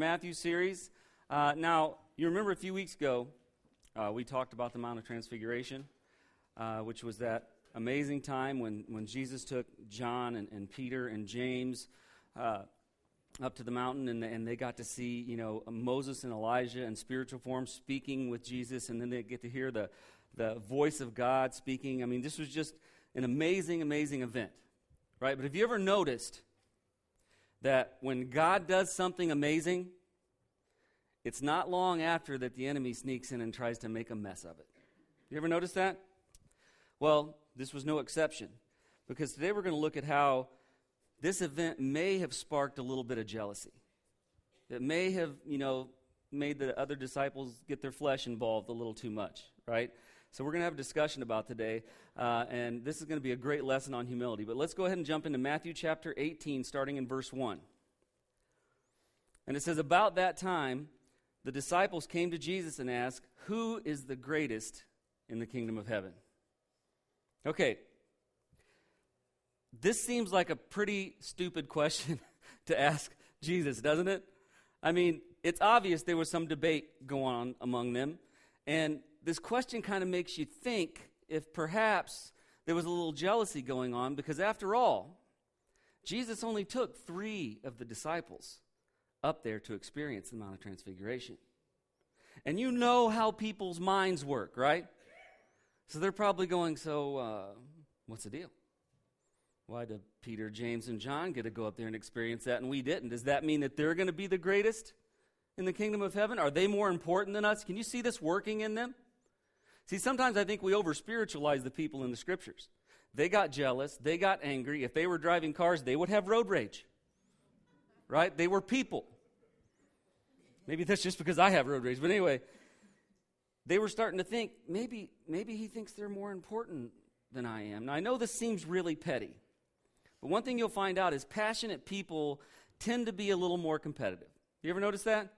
Matthew series. Uh, now, you remember a few weeks ago, uh, we talked about the Mount of Transfiguration, uh, which was that amazing time when, when Jesus took John and, and Peter and James uh, up to the mountain and, and they got to see, you know, Moses and Elijah in spiritual form speaking with Jesus, and then they get to hear the, the voice of God speaking. I mean, this was just an amazing, amazing event, right? But have you ever noticed that when God does something amazing, it's not long after that the enemy sneaks in and tries to make a mess of it. You ever notice that? Well, this was no exception because today we're going to look at how this event may have sparked a little bit of jealousy. It may have, you know, made the other disciples get their flesh involved a little too much, right? So we're going to have a discussion about today, uh, and this is going to be a great lesson on humility. But let's go ahead and jump into Matthew chapter 18, starting in verse 1. And it says, About that time, the disciples came to Jesus and asked, Who is the greatest in the kingdom of heaven? Okay, this seems like a pretty stupid question to ask Jesus, doesn't it? I mean, it's obvious there was some debate going on among them. And this question kind of makes you think if perhaps there was a little jealousy going on, because after all, Jesus only took three of the disciples up there to experience the Mount of Transfiguration. And you know how people's minds work, right? So they're probably going, So, uh, what's the deal? Why did Peter, James, and John get to go up there and experience that and we didn't? Does that mean that they're going to be the greatest in the kingdom of heaven? Are they more important than us? Can you see this working in them? See, sometimes I think we over spiritualize the people in the scriptures. They got jealous, they got angry. If they were driving cars, they would have road rage. Right? They were people. Maybe that's just because I have road rage. But anyway, they were starting to think maybe, maybe he thinks they're more important than I am. Now, I know this seems really petty. But one thing you'll find out is passionate people tend to be a little more competitive. You ever notice that?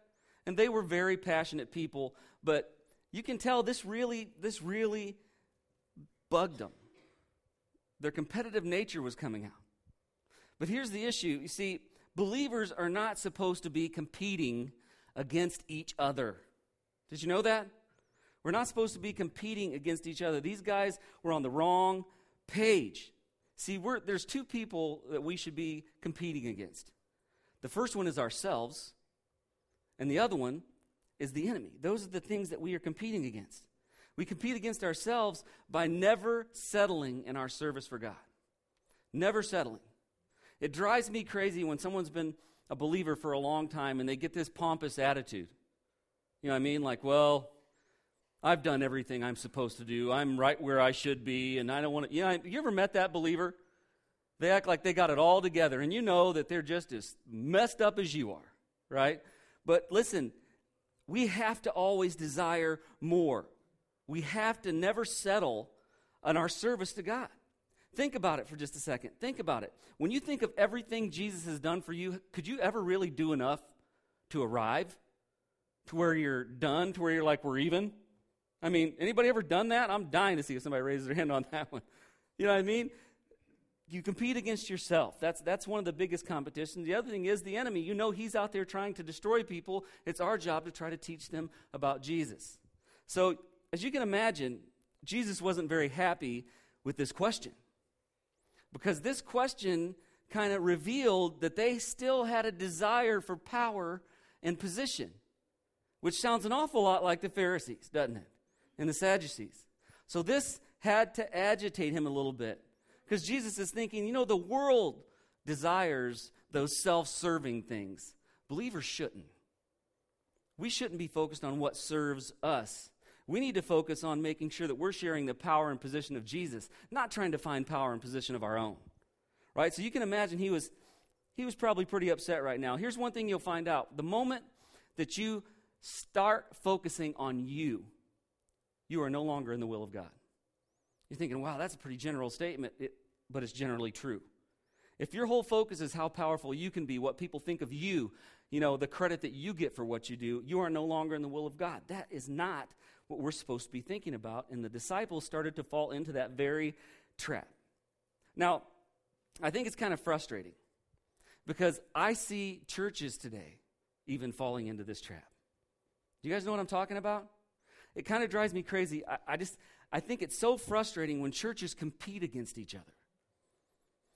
And they were very passionate people, but you can tell this really this really bugged them. Their competitive nature was coming out. But here's the issue. You see, believers are not supposed to be competing against each other. Did you know that? We're not supposed to be competing against each other. These guys were on the wrong page. See, there's two people that we should be competing against. The first one is ourselves, and the other one is the enemy. Those are the things that we are competing against. We compete against ourselves by never settling in our service for God. Never settling. It drives me crazy when someone's been a believer for a long time and they get this pompous attitude. You know what I mean? Like, well, I've done everything I'm supposed to do. I'm right where I should be, and I don't want to. You, know, you ever met that believer? They act like they got it all together, and you know that they're just as messed up as you are, right? But listen, we have to always desire more. We have to never settle on our service to God. Think about it for just a second. Think about it. When you think of everything Jesus has done for you, could you ever really do enough to arrive to where you're done, to where you're like, we're even? I mean, anybody ever done that? I'm dying to see if somebody raises their hand on that one. You know what I mean? You compete against yourself. That's, that's one of the biggest competitions. The other thing is the enemy. You know he's out there trying to destroy people. It's our job to try to teach them about Jesus. So, as you can imagine, Jesus wasn't very happy with this question. Because this question kind of revealed that they still had a desire for power and position, which sounds an awful lot like the Pharisees, doesn't it? and the Sadducees. So this had to agitate him a little bit because Jesus is thinking, you know, the world desires those self serving things. Believers shouldn't. We shouldn't be focused on what serves us. We need to focus on making sure that we're sharing the power and position of Jesus, not trying to find power and position of our own. Right? So you can imagine he was he was probably pretty upset right now. Here's one thing you'll find out. The moment that you start focusing on you you are no longer in the will of God. You're thinking, wow, that's a pretty general statement, it, but it's generally true. If your whole focus is how powerful you can be, what people think of you, you know, the credit that you get for what you do, you are no longer in the will of God. That is not what we're supposed to be thinking about. And the disciples started to fall into that very trap. Now, I think it's kind of frustrating because I see churches today even falling into this trap. Do you guys know what I'm talking about? It kind of drives me crazy. I, I just, I think it's so frustrating when churches compete against each other.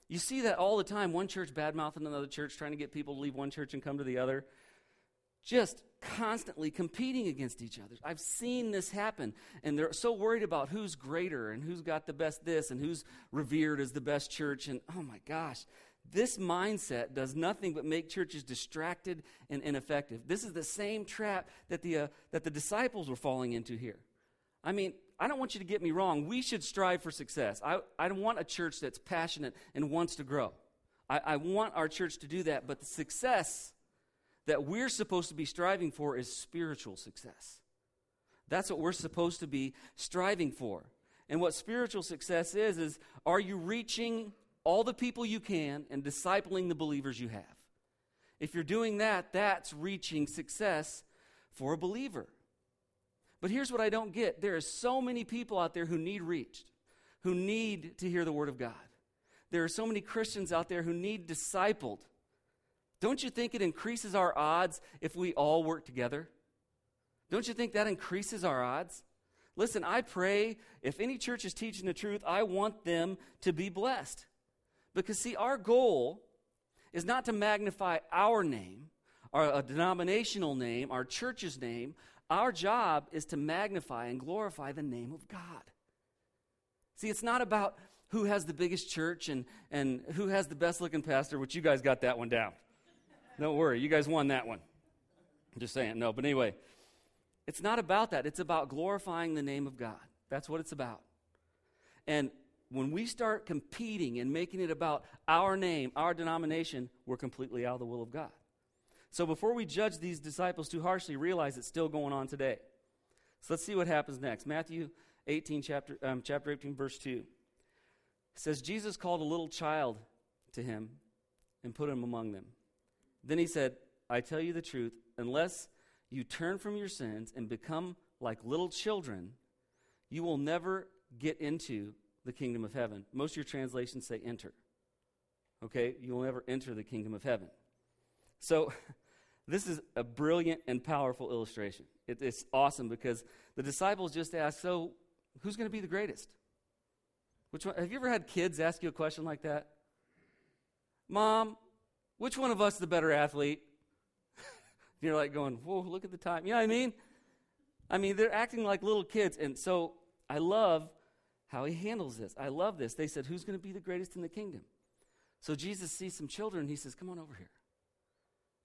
You see that all the time. One church bad mouthing another church, trying to get people to leave one church and come to the other. Just constantly competing against each other. I've seen this happen, and they're so worried about who's greater and who's got the best this and who's revered as the best church. And oh my gosh, this mindset does nothing but make churches distracted and ineffective. This is the same trap that the, uh, that the disciples were falling into here. I mean, I don't want you to get me wrong. We should strive for success. I, I don't want a church that's passionate and wants to grow. I, I want our church to do that, but the success that we're supposed to be striving for is spiritual success. That's what we're supposed to be striving for. And what spiritual success is, is are you reaching all the people you can and discipling the believers you have? If you're doing that, that's reaching success for a believer. But here's what I don't get there are so many people out there who need reached, who need to hear the Word of God. There are so many Christians out there who need discipled. Don't you think it increases our odds if we all work together? Don't you think that increases our odds? Listen, I pray if any church is teaching the truth, I want them to be blessed. Because, see, our goal is not to magnify our name, our denominational name, our church's name. Our job is to magnify and glorify the name of God. See, it's not about who has the biggest church and, and who has the best looking pastor, which you guys got that one down. Don't worry, you guys won that one. I'm just saying, no, but anyway, it's not about that. It's about glorifying the name of God. That's what it's about. And when we start competing and making it about our name, our denomination, we're completely out of the will of God. So before we judge these disciples too harshly, realize it's still going on today. So let's see what happens next. Matthew 18, chapter, um, chapter 18, verse 2. It says, Jesus called a little child to him and put him among them. Then he said, I tell you the truth, unless you turn from your sins and become like little children, you will never get into the kingdom of heaven. Most of your translations say enter. Okay? You will never enter the kingdom of heaven. So, this is a brilliant and powerful illustration. It, it's awesome because the disciples just asked, So, who's going to be the greatest? Which one, have you ever had kids ask you a question like that? Mom, which one of us is the better athlete? You're like going, Whoa, look at the time. You know what I mean? I mean, they're acting like little kids. And so I love how he handles this. I love this. They said, Who's going to be the greatest in the kingdom? So Jesus sees some children. He says, Come on over here.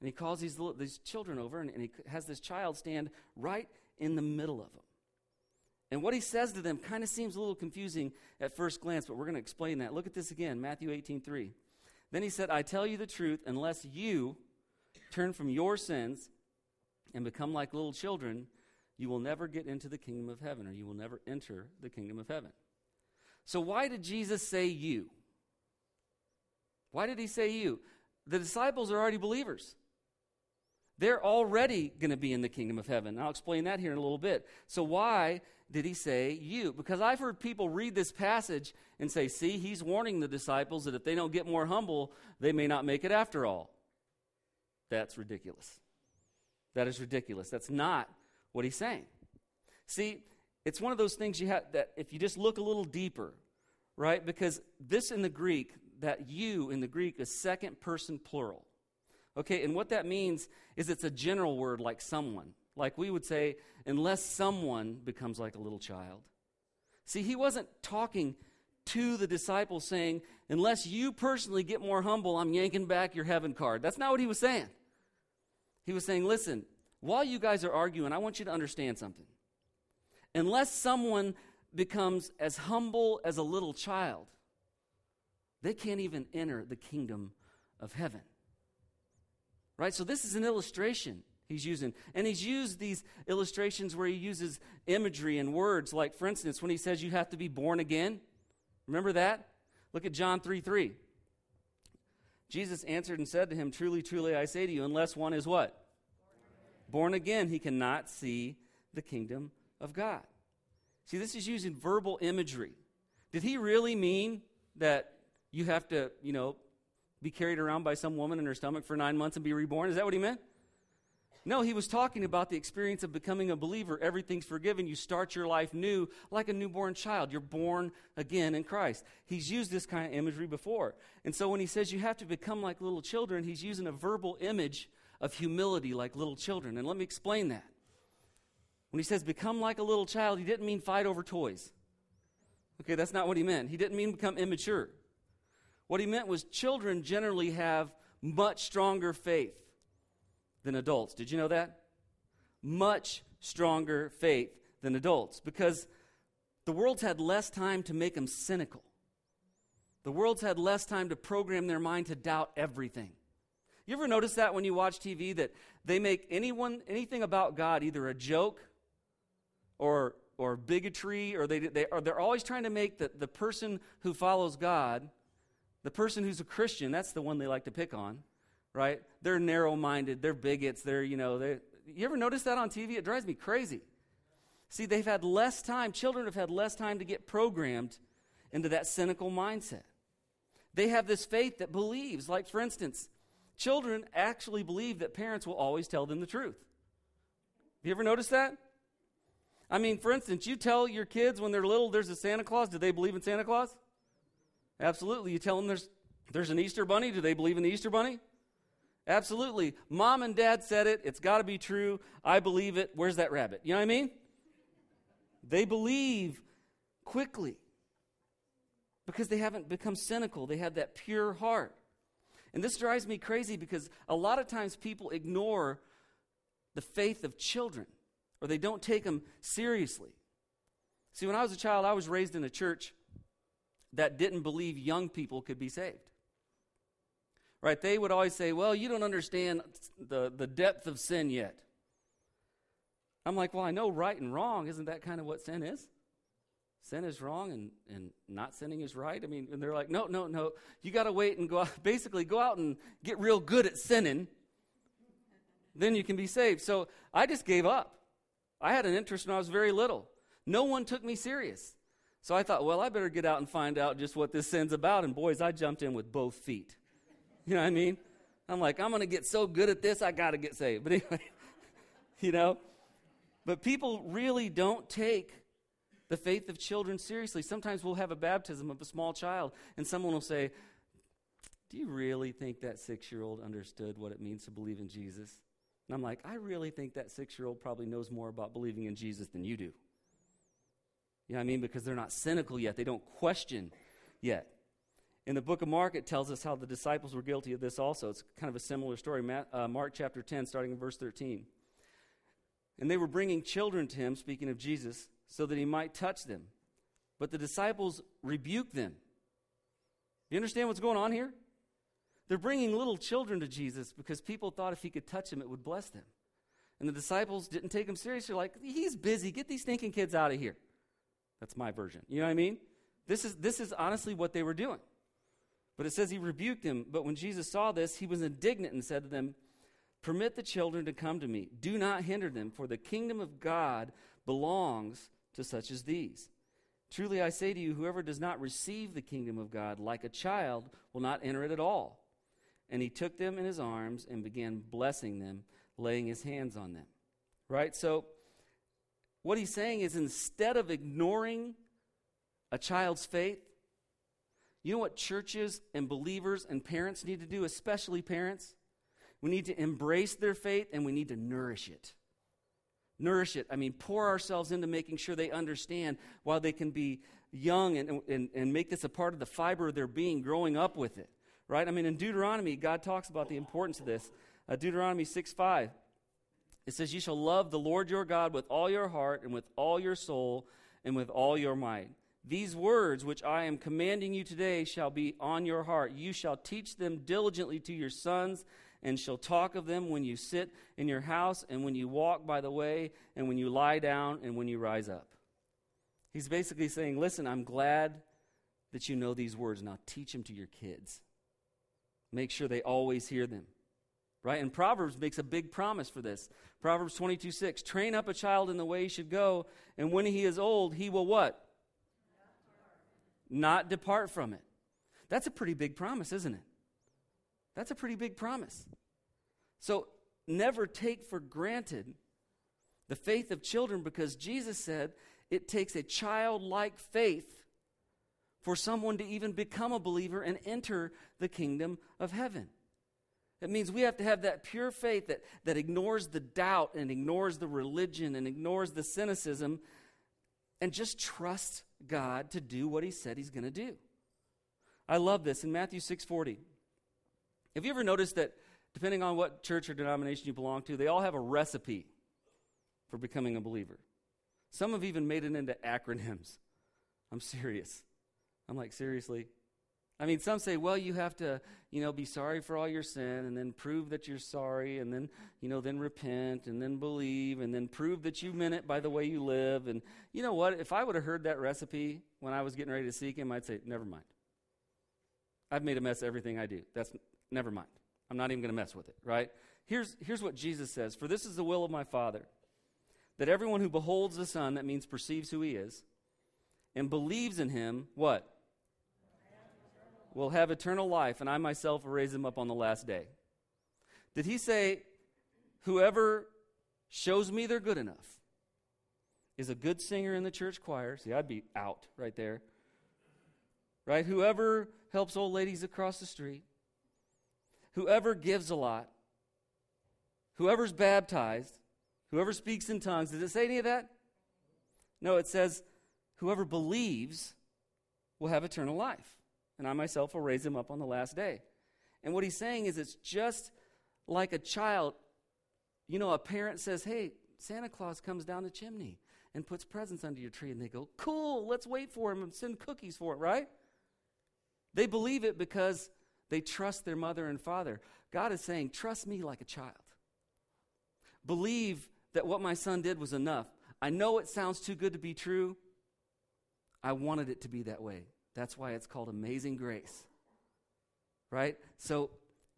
And he calls these, little, these children over, and, and he has this child stand right in the middle of them. And what he says to them kind of seems a little confusing at first glance, but we're going to explain that. Look at this again Matthew 18 3. Then he said, I tell you the truth, unless you turn from your sins and become like little children, you will never get into the kingdom of heaven, or you will never enter the kingdom of heaven. So, why did Jesus say you? Why did he say you? The disciples are already believers. They're already going to be in the kingdom of heaven. I'll explain that here in a little bit. So, why did he say you? Because I've heard people read this passage and say, see, he's warning the disciples that if they don't get more humble, they may not make it after all. That's ridiculous. That is ridiculous. That's not what he's saying. See, it's one of those things you have that if you just look a little deeper, right? Because this in the Greek, that you in the Greek is second person plural. Okay, and what that means is it's a general word like someone. Like we would say, unless someone becomes like a little child. See, he wasn't talking to the disciples saying, unless you personally get more humble, I'm yanking back your heaven card. That's not what he was saying. He was saying, listen, while you guys are arguing, I want you to understand something. Unless someone becomes as humble as a little child, they can't even enter the kingdom of heaven. Right? So, this is an illustration he's using. And he's used these illustrations where he uses imagery and words, like, for instance, when he says you have to be born again. Remember that? Look at John 3 3. Jesus answered and said to him, Truly, truly, I say to you, unless one is what? Born again, he cannot see the kingdom of God. See, this is using verbal imagery. Did he really mean that you have to, you know, be carried around by some woman in her stomach for nine months and be reborn? Is that what he meant? No, he was talking about the experience of becoming a believer. Everything's forgiven. You start your life new like a newborn child. You're born again in Christ. He's used this kind of imagery before. And so when he says you have to become like little children, he's using a verbal image of humility like little children. And let me explain that. When he says become like a little child, he didn't mean fight over toys. Okay, that's not what he meant. He didn't mean become immature. What he meant was children generally have much stronger faith than adults. Did you know that? Much stronger faith than adults because the world's had less time to make them cynical. The world's had less time to program their mind to doubt everything. You ever notice that when you watch TV that they make anyone anything about God either a joke or or bigotry or they they are they're always trying to make the, the person who follows God, the person who's a Christian, that's the one they like to pick on right? They're narrow minded, they're bigots, they're, you know, they you ever notice that on TV? It drives me crazy. See, they've had less time, children have had less time to get programmed into that cynical mindset. They have this faith that believes, like for instance, children actually believe that parents will always tell them the truth. Have you ever noticed that? I mean, for instance, you tell your kids when they're little there's a Santa Claus, do they believe in Santa Claus? Absolutely. You tell them there's, there's an Easter bunny, do they believe in the Easter bunny? Absolutely. Mom and dad said it. It's got to be true. I believe it. Where's that rabbit? You know what I mean? They believe quickly because they haven't become cynical. They have that pure heart. And this drives me crazy because a lot of times people ignore the faith of children or they don't take them seriously. See, when I was a child, I was raised in a church that didn't believe young people could be saved right? They would always say, Well, you don't understand the, the depth of sin yet. I'm like, Well, I know right and wrong. Isn't that kind of what sin is? Sin is wrong and, and not sinning is right. I mean, and they're like, No, no, no. You got to wait and go out, basically go out and get real good at sinning. Then you can be saved. So I just gave up. I had an interest when I was very little. No one took me serious. So I thought, well, I better get out and find out just what this sin's about. And boys, I jumped in with both feet. You know what I mean? I'm like, I'm going to get so good at this, I got to get saved. But anyway, you know? But people really don't take the faith of children seriously. Sometimes we'll have a baptism of a small child, and someone will say, Do you really think that six year old understood what it means to believe in Jesus? And I'm like, I really think that six year old probably knows more about believing in Jesus than you do. You know what I mean? Because they're not cynical yet, they don't question yet. In the book of Mark, it tells us how the disciples were guilty of this also. It's kind of a similar story. uh, Mark chapter 10, starting in verse 13. And they were bringing children to him, speaking of Jesus, so that he might touch them. But the disciples rebuked them. You understand what's going on here? They're bringing little children to Jesus because people thought if he could touch them, it would bless them. And the disciples didn't take him seriously. Like, he's busy. Get these stinking kids out of here. That's my version. You know what I mean? This is, this is honestly what they were doing. But it says he rebuked him. But when Jesus saw this, he was indignant and said to them, Permit the children to come to me. Do not hinder them, for the kingdom of God belongs to such as these. Truly I say to you, whoever does not receive the kingdom of God like a child will not enter it at all. And he took them in his arms and began blessing them, laying his hands on them. Right? So, what he's saying is instead of ignoring a child's faith, you know what churches and believers and parents need to do, especially parents? We need to embrace their faith and we need to nourish it. Nourish it. I mean, pour ourselves into making sure they understand while they can be young and, and, and make this a part of the fiber of their being, growing up with it. Right? I mean, in Deuteronomy, God talks about the importance of this. Uh, Deuteronomy 6 5. It says, You shall love the Lord your God with all your heart and with all your soul and with all your might. These words which I am commanding you today shall be on your heart. You shall teach them diligently to your sons, and shall talk of them when you sit in your house, and when you walk by the way, and when you lie down, and when you rise up. He's basically saying, Listen, I'm glad that you know these words. Now teach them to your kids. Make sure they always hear them. Right? And Proverbs makes a big promise for this. Proverbs 22 6. Train up a child in the way he should go, and when he is old, he will what? not depart from it. That's a pretty big promise, isn't it? That's a pretty big promise. So never take for granted the faith of children because Jesus said it takes a childlike faith for someone to even become a believer and enter the kingdom of heaven. It means we have to have that pure faith that, that ignores the doubt and ignores the religion and ignores the cynicism and just trust God to do what he said he's going to do. I love this in Matthew 6:40. Have you ever noticed that depending on what church or denomination you belong to, they all have a recipe for becoming a believer? Some have even made it into acronyms. I'm serious. I'm like, seriously? I mean, some say, well, you have to, you know, be sorry for all your sin and then prove that you're sorry and then, you know, then repent and then believe and then prove that you meant it by the way you live. And you know what? If I would have heard that recipe when I was getting ready to seek Him, I'd say, never mind. I've made a mess of everything I do. That's never mind. I'm not even going to mess with it, right? Here's, here's what Jesus says For this is the will of my Father, that everyone who beholds the Son, that means perceives who He is, and believes in Him, what? Will have eternal life, and I myself will raise him up on the last day. Did he say, Whoever shows me they're good enough is a good singer in the church choir? See, I'd be out right there. Right? Whoever helps old ladies across the street, whoever gives a lot, whoever's baptized, whoever speaks in tongues. Does it say any of that? No, it says, Whoever believes will have eternal life and I myself will raise him up on the last day. And what he's saying is it's just like a child. You know, a parent says, Hey, Santa Claus comes down the chimney and puts presents under your tree. And they go, Cool, let's wait for him and send cookies for it, right? They believe it because they trust their mother and father. God is saying, Trust me like a child. Believe that what my son did was enough. I know it sounds too good to be true. I wanted it to be that way. That's why it's called amazing grace. Right? So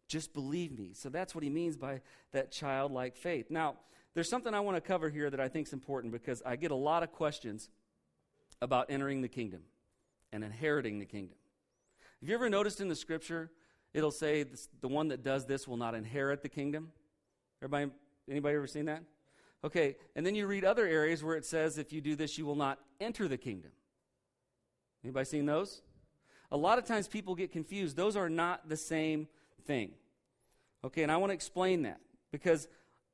just believe me. So that's what he means by that childlike faith. Now, there's something I want to cover here that I think is important because I get a lot of questions about entering the kingdom and inheriting the kingdom. Have you ever noticed in the scripture, it'll say the one that does this will not inherit the kingdom? Everybody, anybody ever seen that? Okay, and then you read other areas where it says if you do this, you will not enter the kingdom. Anybody seen those? A lot of times people get confused. Those are not the same thing. Okay, and I want to explain that because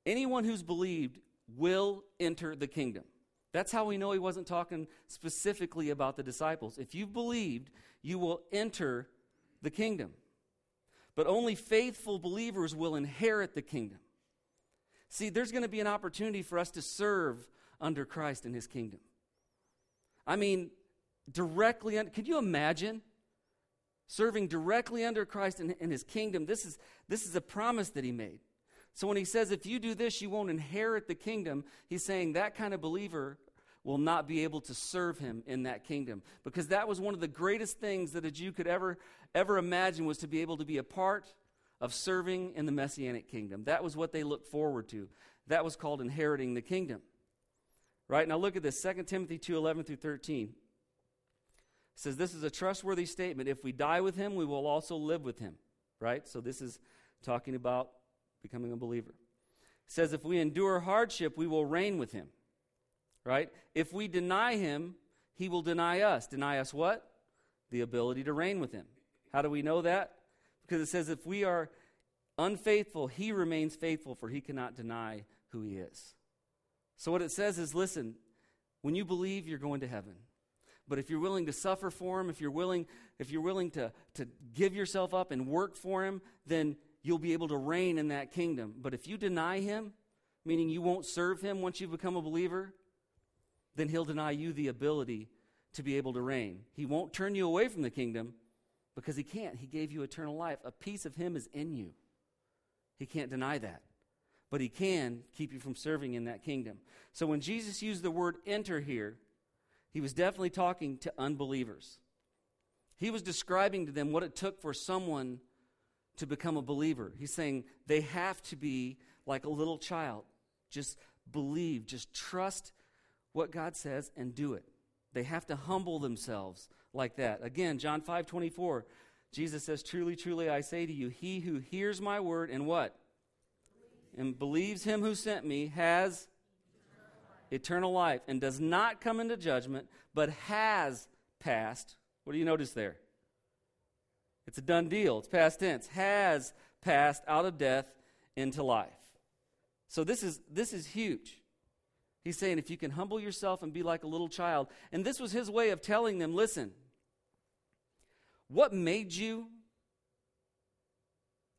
anyone who's believed will enter the kingdom. That's how we know he wasn't talking specifically about the disciples. If you've believed, you will enter the kingdom. But only faithful believers will inherit the kingdom. See, there's going to be an opportunity for us to serve under Christ in his kingdom. I mean, directly under, could you imagine serving directly under Christ in, in his kingdom? This is, this is a promise that he made. So when he says, if you do this, you won't inherit the kingdom, he's saying that kind of believer will not be able to serve him in that kingdom. Because that was one of the greatest things that a Jew could ever, ever imagine was to be able to be a part of serving in the messianic kingdom. That was what they looked forward to. That was called inheriting the kingdom. Right? Now look at this 2 Timothy 2 11 through 13 says this is a trustworthy statement. If we die with him, we will also live with him. Right? So this is talking about becoming a believer. It says if we endure hardship, we will reign with him. Right? If we deny him, he will deny us. Deny us what? The ability to reign with him. How do we know that? Because it says if we are unfaithful, he remains faithful, for he cannot deny who he is. So what it says is listen, when you believe, you're going to heaven. But if you're willing to suffer for him, if you're willing, if you're willing to, to give yourself up and work for him, then you'll be able to reign in that kingdom. But if you deny him, meaning you won't serve him once you've become a believer, then he'll deny you the ability to be able to reign. He won't turn you away from the kingdom because he can't. He gave you eternal life. A piece of him is in you. He can't deny that. But he can keep you from serving in that kingdom. So when Jesus used the word enter here, he was definitely talking to unbelievers. He was describing to them what it took for someone to become a believer. He's saying they have to be like a little child. Just believe, just trust what God says and do it. They have to humble themselves like that. Again, John 5 24, Jesus says, Truly, truly, I say to you, he who hears my word and what? and believes him who sent me has eternal life and does not come into judgment, but has passed. What do you notice there? It's a done deal. It's past tense. Has passed out of death into life. So this is this is huge. He's saying if you can humble yourself and be like a little child. And this was his way of telling them, listen, what made you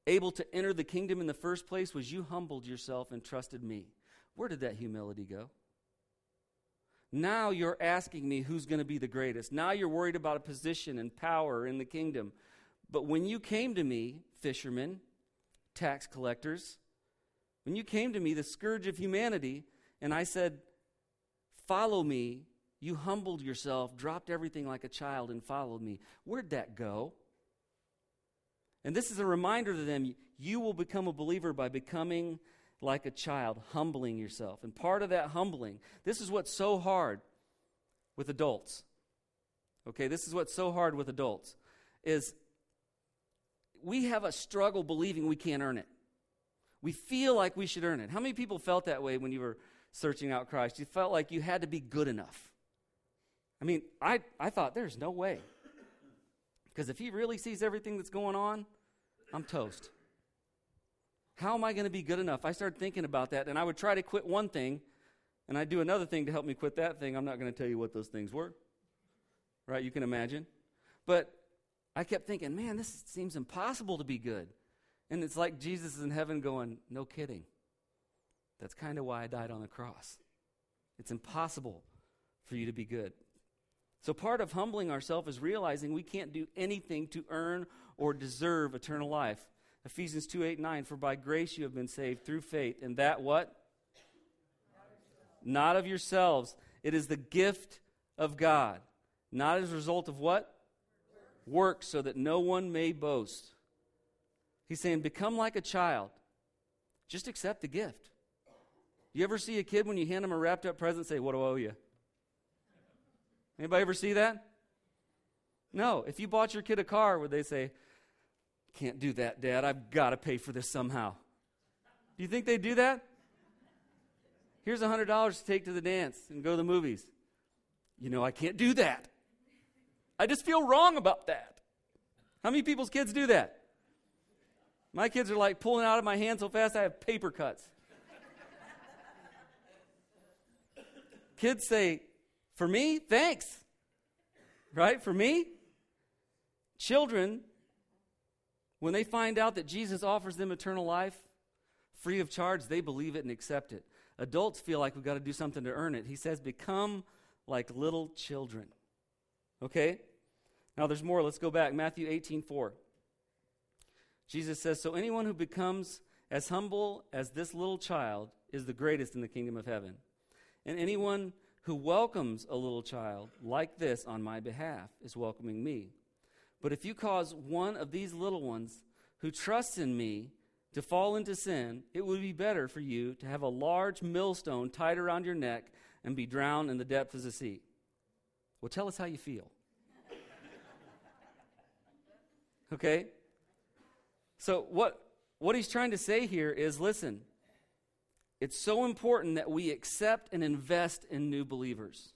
able to enter the kingdom in the first place was you humbled yourself and trusted me. Where did that humility go? Now you're asking me who's going to be the greatest. Now you're worried about a position and power in the kingdom. But when you came to me, fishermen, tax collectors, when you came to me, the scourge of humanity, and I said, Follow me, you humbled yourself, dropped everything like a child, and followed me. Where'd that go? And this is a reminder to them you will become a believer by becoming like a child, humbling yourself. And part of that humbling, this is what's so hard with adults. Okay, this is what's so hard with adults is we have a struggle believing we can't earn it. We feel like we should earn it. How many people felt that way when you were searching out Christ? You felt like you had to be good enough. I mean, I, I thought there's no way. Because if he really sees everything that's going on, I'm toast. How am I going to be good enough? I started thinking about that, and I would try to quit one thing, and I'd do another thing to help me quit that thing. I'm not going to tell you what those things were. Right? You can imagine. But I kept thinking, man, this seems impossible to be good. And it's like Jesus is in heaven going, no kidding. That's kind of why I died on the cross. It's impossible for you to be good. So, part of humbling ourselves is realizing we can't do anything to earn or deserve eternal life. Ephesians 2 8 9, for by grace you have been saved through faith, and that what? Not of yourselves. It is the gift of God. Not as a result of what? Work, so that no one may boast. He's saying, become like a child. Just accept the gift. You ever see a kid when you hand them a wrapped up present say, What do I owe you? Anybody ever see that? No. If you bought your kid a car, would they say, Can't do that, Dad. I've got to pay for this somehow? Do you think they do that? Here's a $100 to take to the dance and go to the movies. You know, I can't do that. I just feel wrong about that. How many people's kids do that? My kids are like pulling out of my hand so fast I have paper cuts. kids say, For me, thanks. Right? For me? Children, when they find out that Jesus offers them eternal life free of charge, they believe it and accept it. Adults feel like we've got to do something to earn it. He says, Become like little children. Okay? Now there's more. Let's go back. Matthew 18 4. Jesus says, So anyone who becomes as humble as this little child is the greatest in the kingdom of heaven. And anyone who welcomes a little child like this on my behalf is welcoming me. But if you cause one of these little ones who trusts in me to fall into sin, it would be better for you to have a large millstone tied around your neck and be drowned in the depths of the sea. Well, tell us how you feel. Okay? So, what, what he's trying to say here is listen, it's so important that we accept and invest in new believers.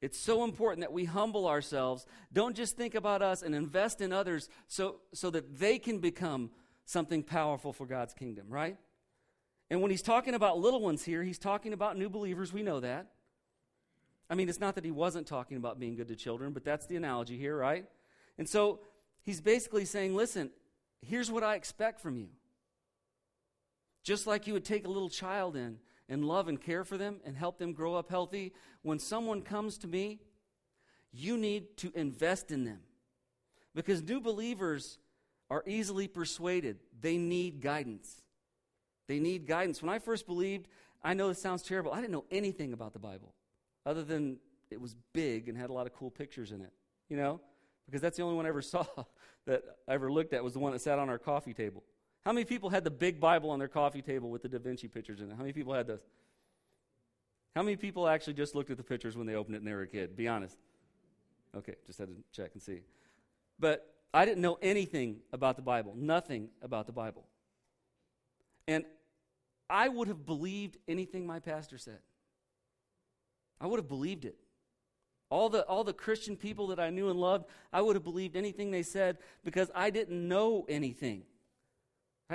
It's so important that we humble ourselves. Don't just think about us and invest in others so, so that they can become something powerful for God's kingdom, right? And when he's talking about little ones here, he's talking about new believers. We know that. I mean, it's not that he wasn't talking about being good to children, but that's the analogy here, right? And so he's basically saying, listen, here's what I expect from you. Just like you would take a little child in and love and care for them and help them grow up healthy, when someone comes to me, you need to invest in them. Because new believers are easily persuaded. They need guidance. They need guidance. When I first believed, I know this sounds terrible. I didn't know anything about the Bible other than it was big and had a lot of cool pictures in it, you know? Because that's the only one I ever saw that I ever looked at was the one that sat on our coffee table. How many people had the big Bible on their coffee table with the Da Vinci pictures in it? How many people had those? How many people actually just looked at the pictures when they opened it and they were a kid? Be honest. Okay, just had to check and see. But I didn't know anything about the Bible, nothing about the Bible. And I would have believed anything my pastor said. I would have believed it. All the, all the Christian people that I knew and loved, I would have believed anything they said because I didn't know anything.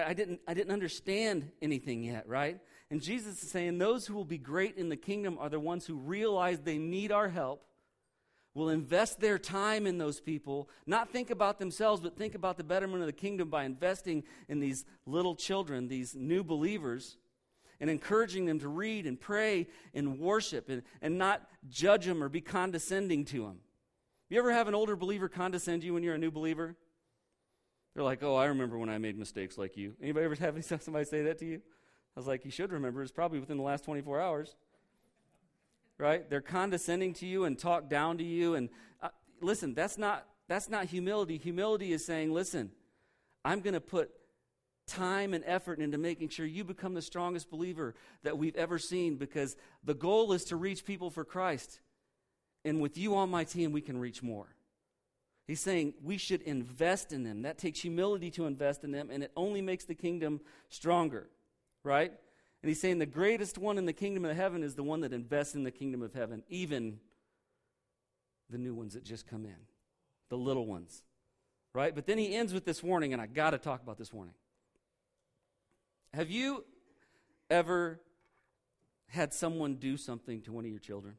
I didn't, I didn't understand anything yet, right? And Jesus is saying those who will be great in the kingdom are the ones who realize they need our help, will invest their time in those people, not think about themselves, but think about the betterment of the kingdom by investing in these little children, these new believers, and encouraging them to read and pray and worship and, and not judge them or be condescending to them. You ever have an older believer condescend you when you're a new believer? They're like, oh, I remember when I made mistakes like you. Anybody ever have somebody say that to you? I was like, you should remember. It's probably within the last 24 hours. Right? They're condescending to you and talk down to you. And uh, listen, that's not, that's not humility. Humility is saying, listen, I'm going to put time and effort into making sure you become the strongest believer that we've ever seen because the goal is to reach people for Christ. And with you on my team, we can reach more. He's saying we should invest in them. That takes humility to invest in them, and it only makes the kingdom stronger, right? And he's saying the greatest one in the kingdom of heaven is the one that invests in the kingdom of heaven, even the new ones that just come in, the little ones, right? But then he ends with this warning, and I got to talk about this warning. Have you ever had someone do something to one of your children?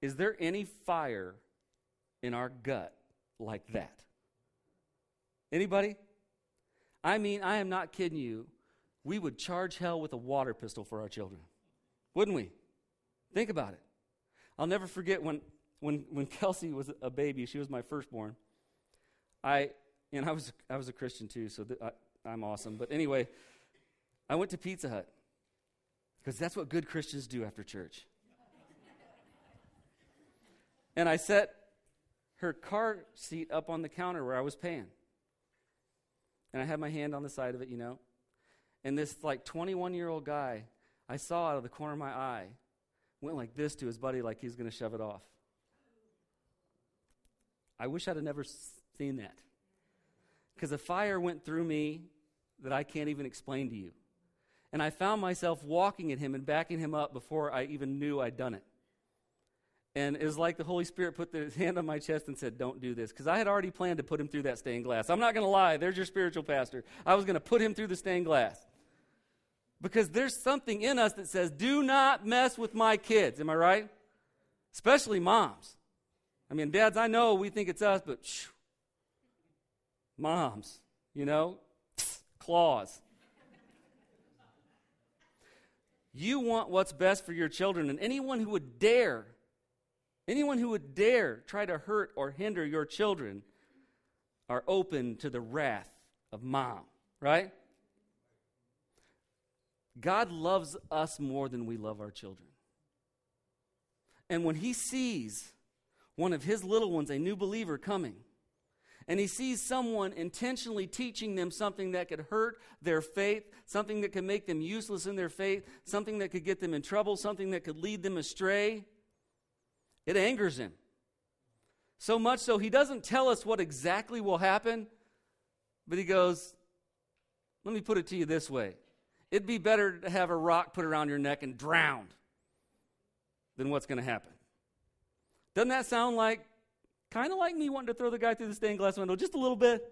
Is there any fire in our gut like that. Anybody? I mean, I am not kidding you. We would charge hell with a water pistol for our children. Wouldn't we? Think about it. I'll never forget when, when, when Kelsey was a baby, she was my firstborn. I, and I was, I was a Christian too, so th- I, I'm awesome. But anyway, I went to Pizza Hut because that's what good Christians do after church. and I set her car seat up on the counter where I was paying. And I had my hand on the side of it, you know. And this like 21 year old guy, I saw out of the corner of my eye, went like this to his buddy, like he's going to shove it off. I wish I'd have never seen that. Because a fire went through me that I can't even explain to you. And I found myself walking at him and backing him up before I even knew I'd done it. And it was like the Holy Spirit put his hand on my chest and said, Don't do this. Because I had already planned to put him through that stained glass. I'm not going to lie. There's your spiritual pastor. I was going to put him through the stained glass. Because there's something in us that says, Do not mess with my kids. Am I right? Especially moms. I mean, dads, I know we think it's us, but moms, you know, claws. You want what's best for your children, and anyone who would dare Anyone who would dare try to hurt or hinder your children are open to the wrath of mom, right? God loves us more than we love our children. And when he sees one of his little ones, a new believer, coming, and he sees someone intentionally teaching them something that could hurt their faith, something that could make them useless in their faith, something that could get them in trouble, something that could lead them astray, it angers him. So much so, he doesn't tell us what exactly will happen, but he goes, Let me put it to you this way it'd be better to have a rock put around your neck and drowned than what's going to happen. Doesn't that sound like kind of like me wanting to throw the guy through the stained glass window just a little bit?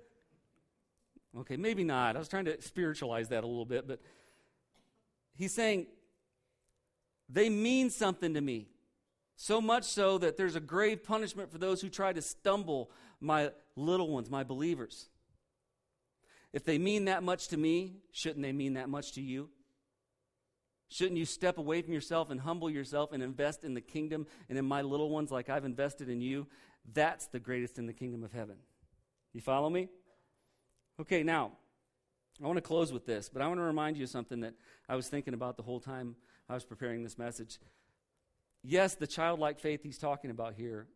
Okay, maybe not. I was trying to spiritualize that a little bit, but he's saying, they mean something to me. So much so that there's a grave punishment for those who try to stumble my little ones, my believers. If they mean that much to me, shouldn't they mean that much to you? Shouldn't you step away from yourself and humble yourself and invest in the kingdom and in my little ones like I've invested in you? That's the greatest in the kingdom of heaven. You follow me? Okay, now, I want to close with this, but I want to remind you of something that I was thinking about the whole time I was preparing this message yes, the childlike faith he's talking about here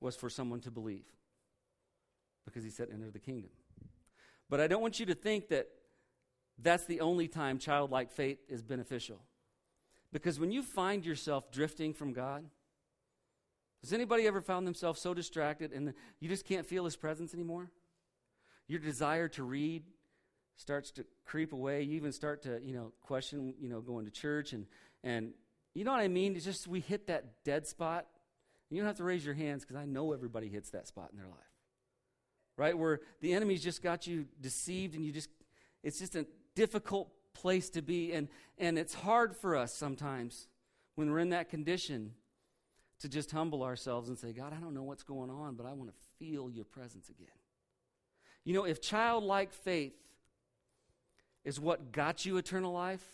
was for someone to believe because he said, enter the kingdom. But I don't want you to think that that's the only time childlike faith is beneficial. Because when you find yourself drifting from God, has anybody ever found themselves so distracted and you just can't feel his presence anymore? Your desire to read starts to creep away. You even start to, you know, question, you know, going to church and and you know what I mean? It's just we hit that dead spot. You don't have to raise your hands because I know everybody hits that spot in their life. Right? Where the enemy's just got you deceived and you just it's just a difficult place to be and and it's hard for us sometimes when we're in that condition to just humble ourselves and say, God, I don't know what's going on, but I want to feel your presence again. You know, if childlike faith is what got you eternal life,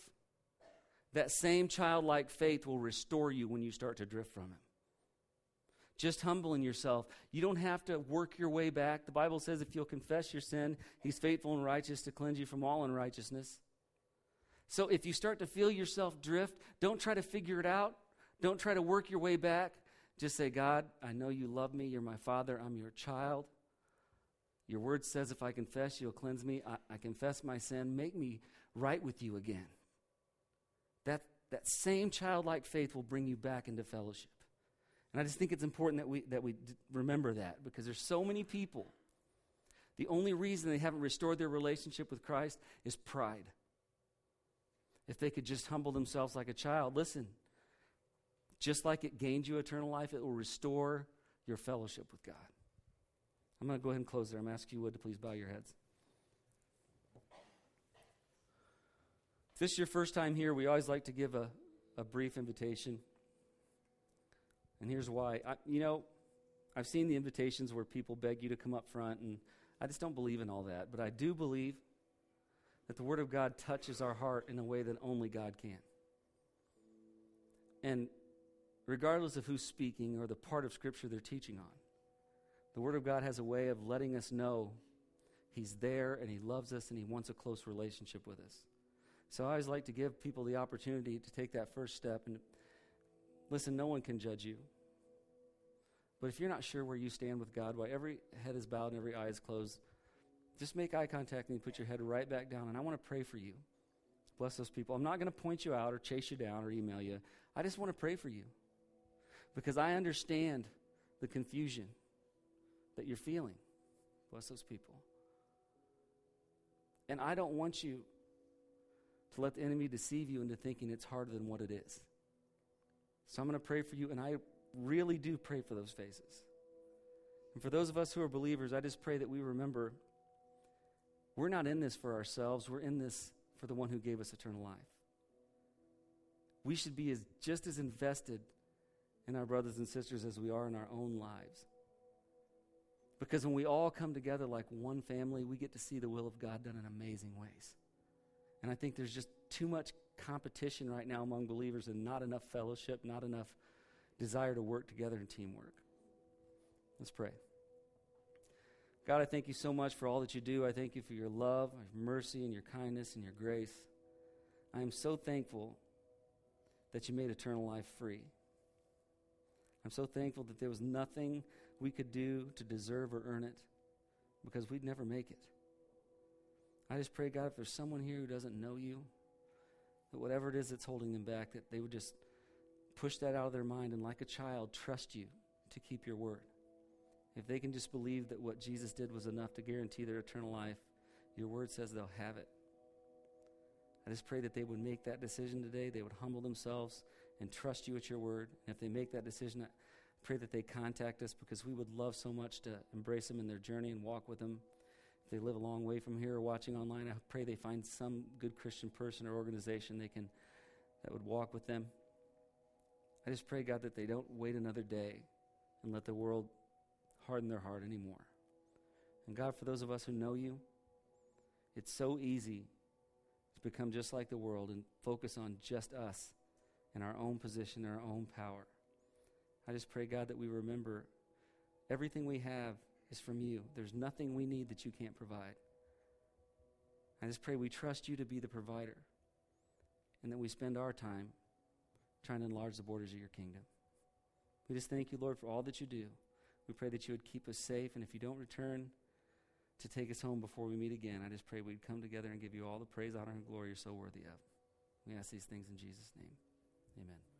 that same childlike faith will restore you when you start to drift from it. Just humbling yourself. You don't have to work your way back. The Bible says if you'll confess your sin, He's faithful and righteous to cleanse you from all unrighteousness. So if you start to feel yourself drift, don't try to figure it out. Don't try to work your way back. Just say, God, I know you love me. You're my father. I'm your child. Your word says if I confess, you'll cleanse me. I, I confess my sin. Make me right with you again. That, that same childlike faith will bring you back into fellowship. And I just think it's important that we, that we d- remember that because there's so many people. The only reason they haven't restored their relationship with Christ is pride. If they could just humble themselves like a child, listen, just like it gained you eternal life, it will restore your fellowship with God. I'm going to go ahead and close there. I'm asking you would to please bow your heads. If this is your first time here, we always like to give a, a brief invitation. And here's why. I, you know, I've seen the invitations where people beg you to come up front, and I just don't believe in all that. But I do believe that the Word of God touches our heart in a way that only God can. And regardless of who's speaking or the part of Scripture they're teaching on, the Word of God has a way of letting us know He's there and He loves us and He wants a close relationship with us. So I always like to give people the opportunity to take that first step. And listen, no one can judge you. But if you're not sure where you stand with God, while every head is bowed and every eye is closed, just make eye contact and put your head right back down. And I want to pray for you. Bless those people. I'm not going to point you out or chase you down or email you. I just want to pray for you because I understand the confusion that you're feeling. Bless those people. And I don't want you to let the enemy deceive you into thinking it's harder than what it is. So I'm going to pray for you, and I really do pray for those faces. And for those of us who are believers, I just pray that we remember we're not in this for ourselves, we're in this for the one who gave us eternal life. We should be as, just as invested in our brothers and sisters as we are in our own lives. Because when we all come together like one family, we get to see the will of God done in amazing ways. And I think there's just too much competition right now among believers and not enough fellowship, not enough desire to work together in teamwork. Let's pray. God, I thank you so much for all that you do. I thank you for your love, your mercy, and your kindness and your grace. I am so thankful that you made eternal life free. I'm so thankful that there was nothing we could do to deserve or earn it because we'd never make it. I just pray, God, if there's someone here who doesn't know you, that whatever it is that's holding them back, that they would just push that out of their mind and, like a child, trust you to keep your word. If they can just believe that what Jesus did was enough to guarantee their eternal life, your word says they'll have it. I just pray that they would make that decision today. They would humble themselves and trust you at your word. And if they make that decision, I pray that they contact us because we would love so much to embrace them in their journey and walk with them if they live a long way from here or watching online, I pray they find some good Christian person or organization they can that would walk with them. I just pray, God, that they don't wait another day and let the world harden their heart anymore. And God, for those of us who know you, it's so easy to become just like the world and focus on just us and our own position and our own power. I just pray, God, that we remember everything we have is from you. There's nothing we need that you can't provide. I just pray we trust you to be the provider and that we spend our time trying to enlarge the borders of your kingdom. We just thank you, Lord, for all that you do. We pray that you would keep us safe, and if you don't return to take us home before we meet again, I just pray we'd come together and give you all the praise, honor, and glory you're so worthy of. We ask these things in Jesus' name. Amen.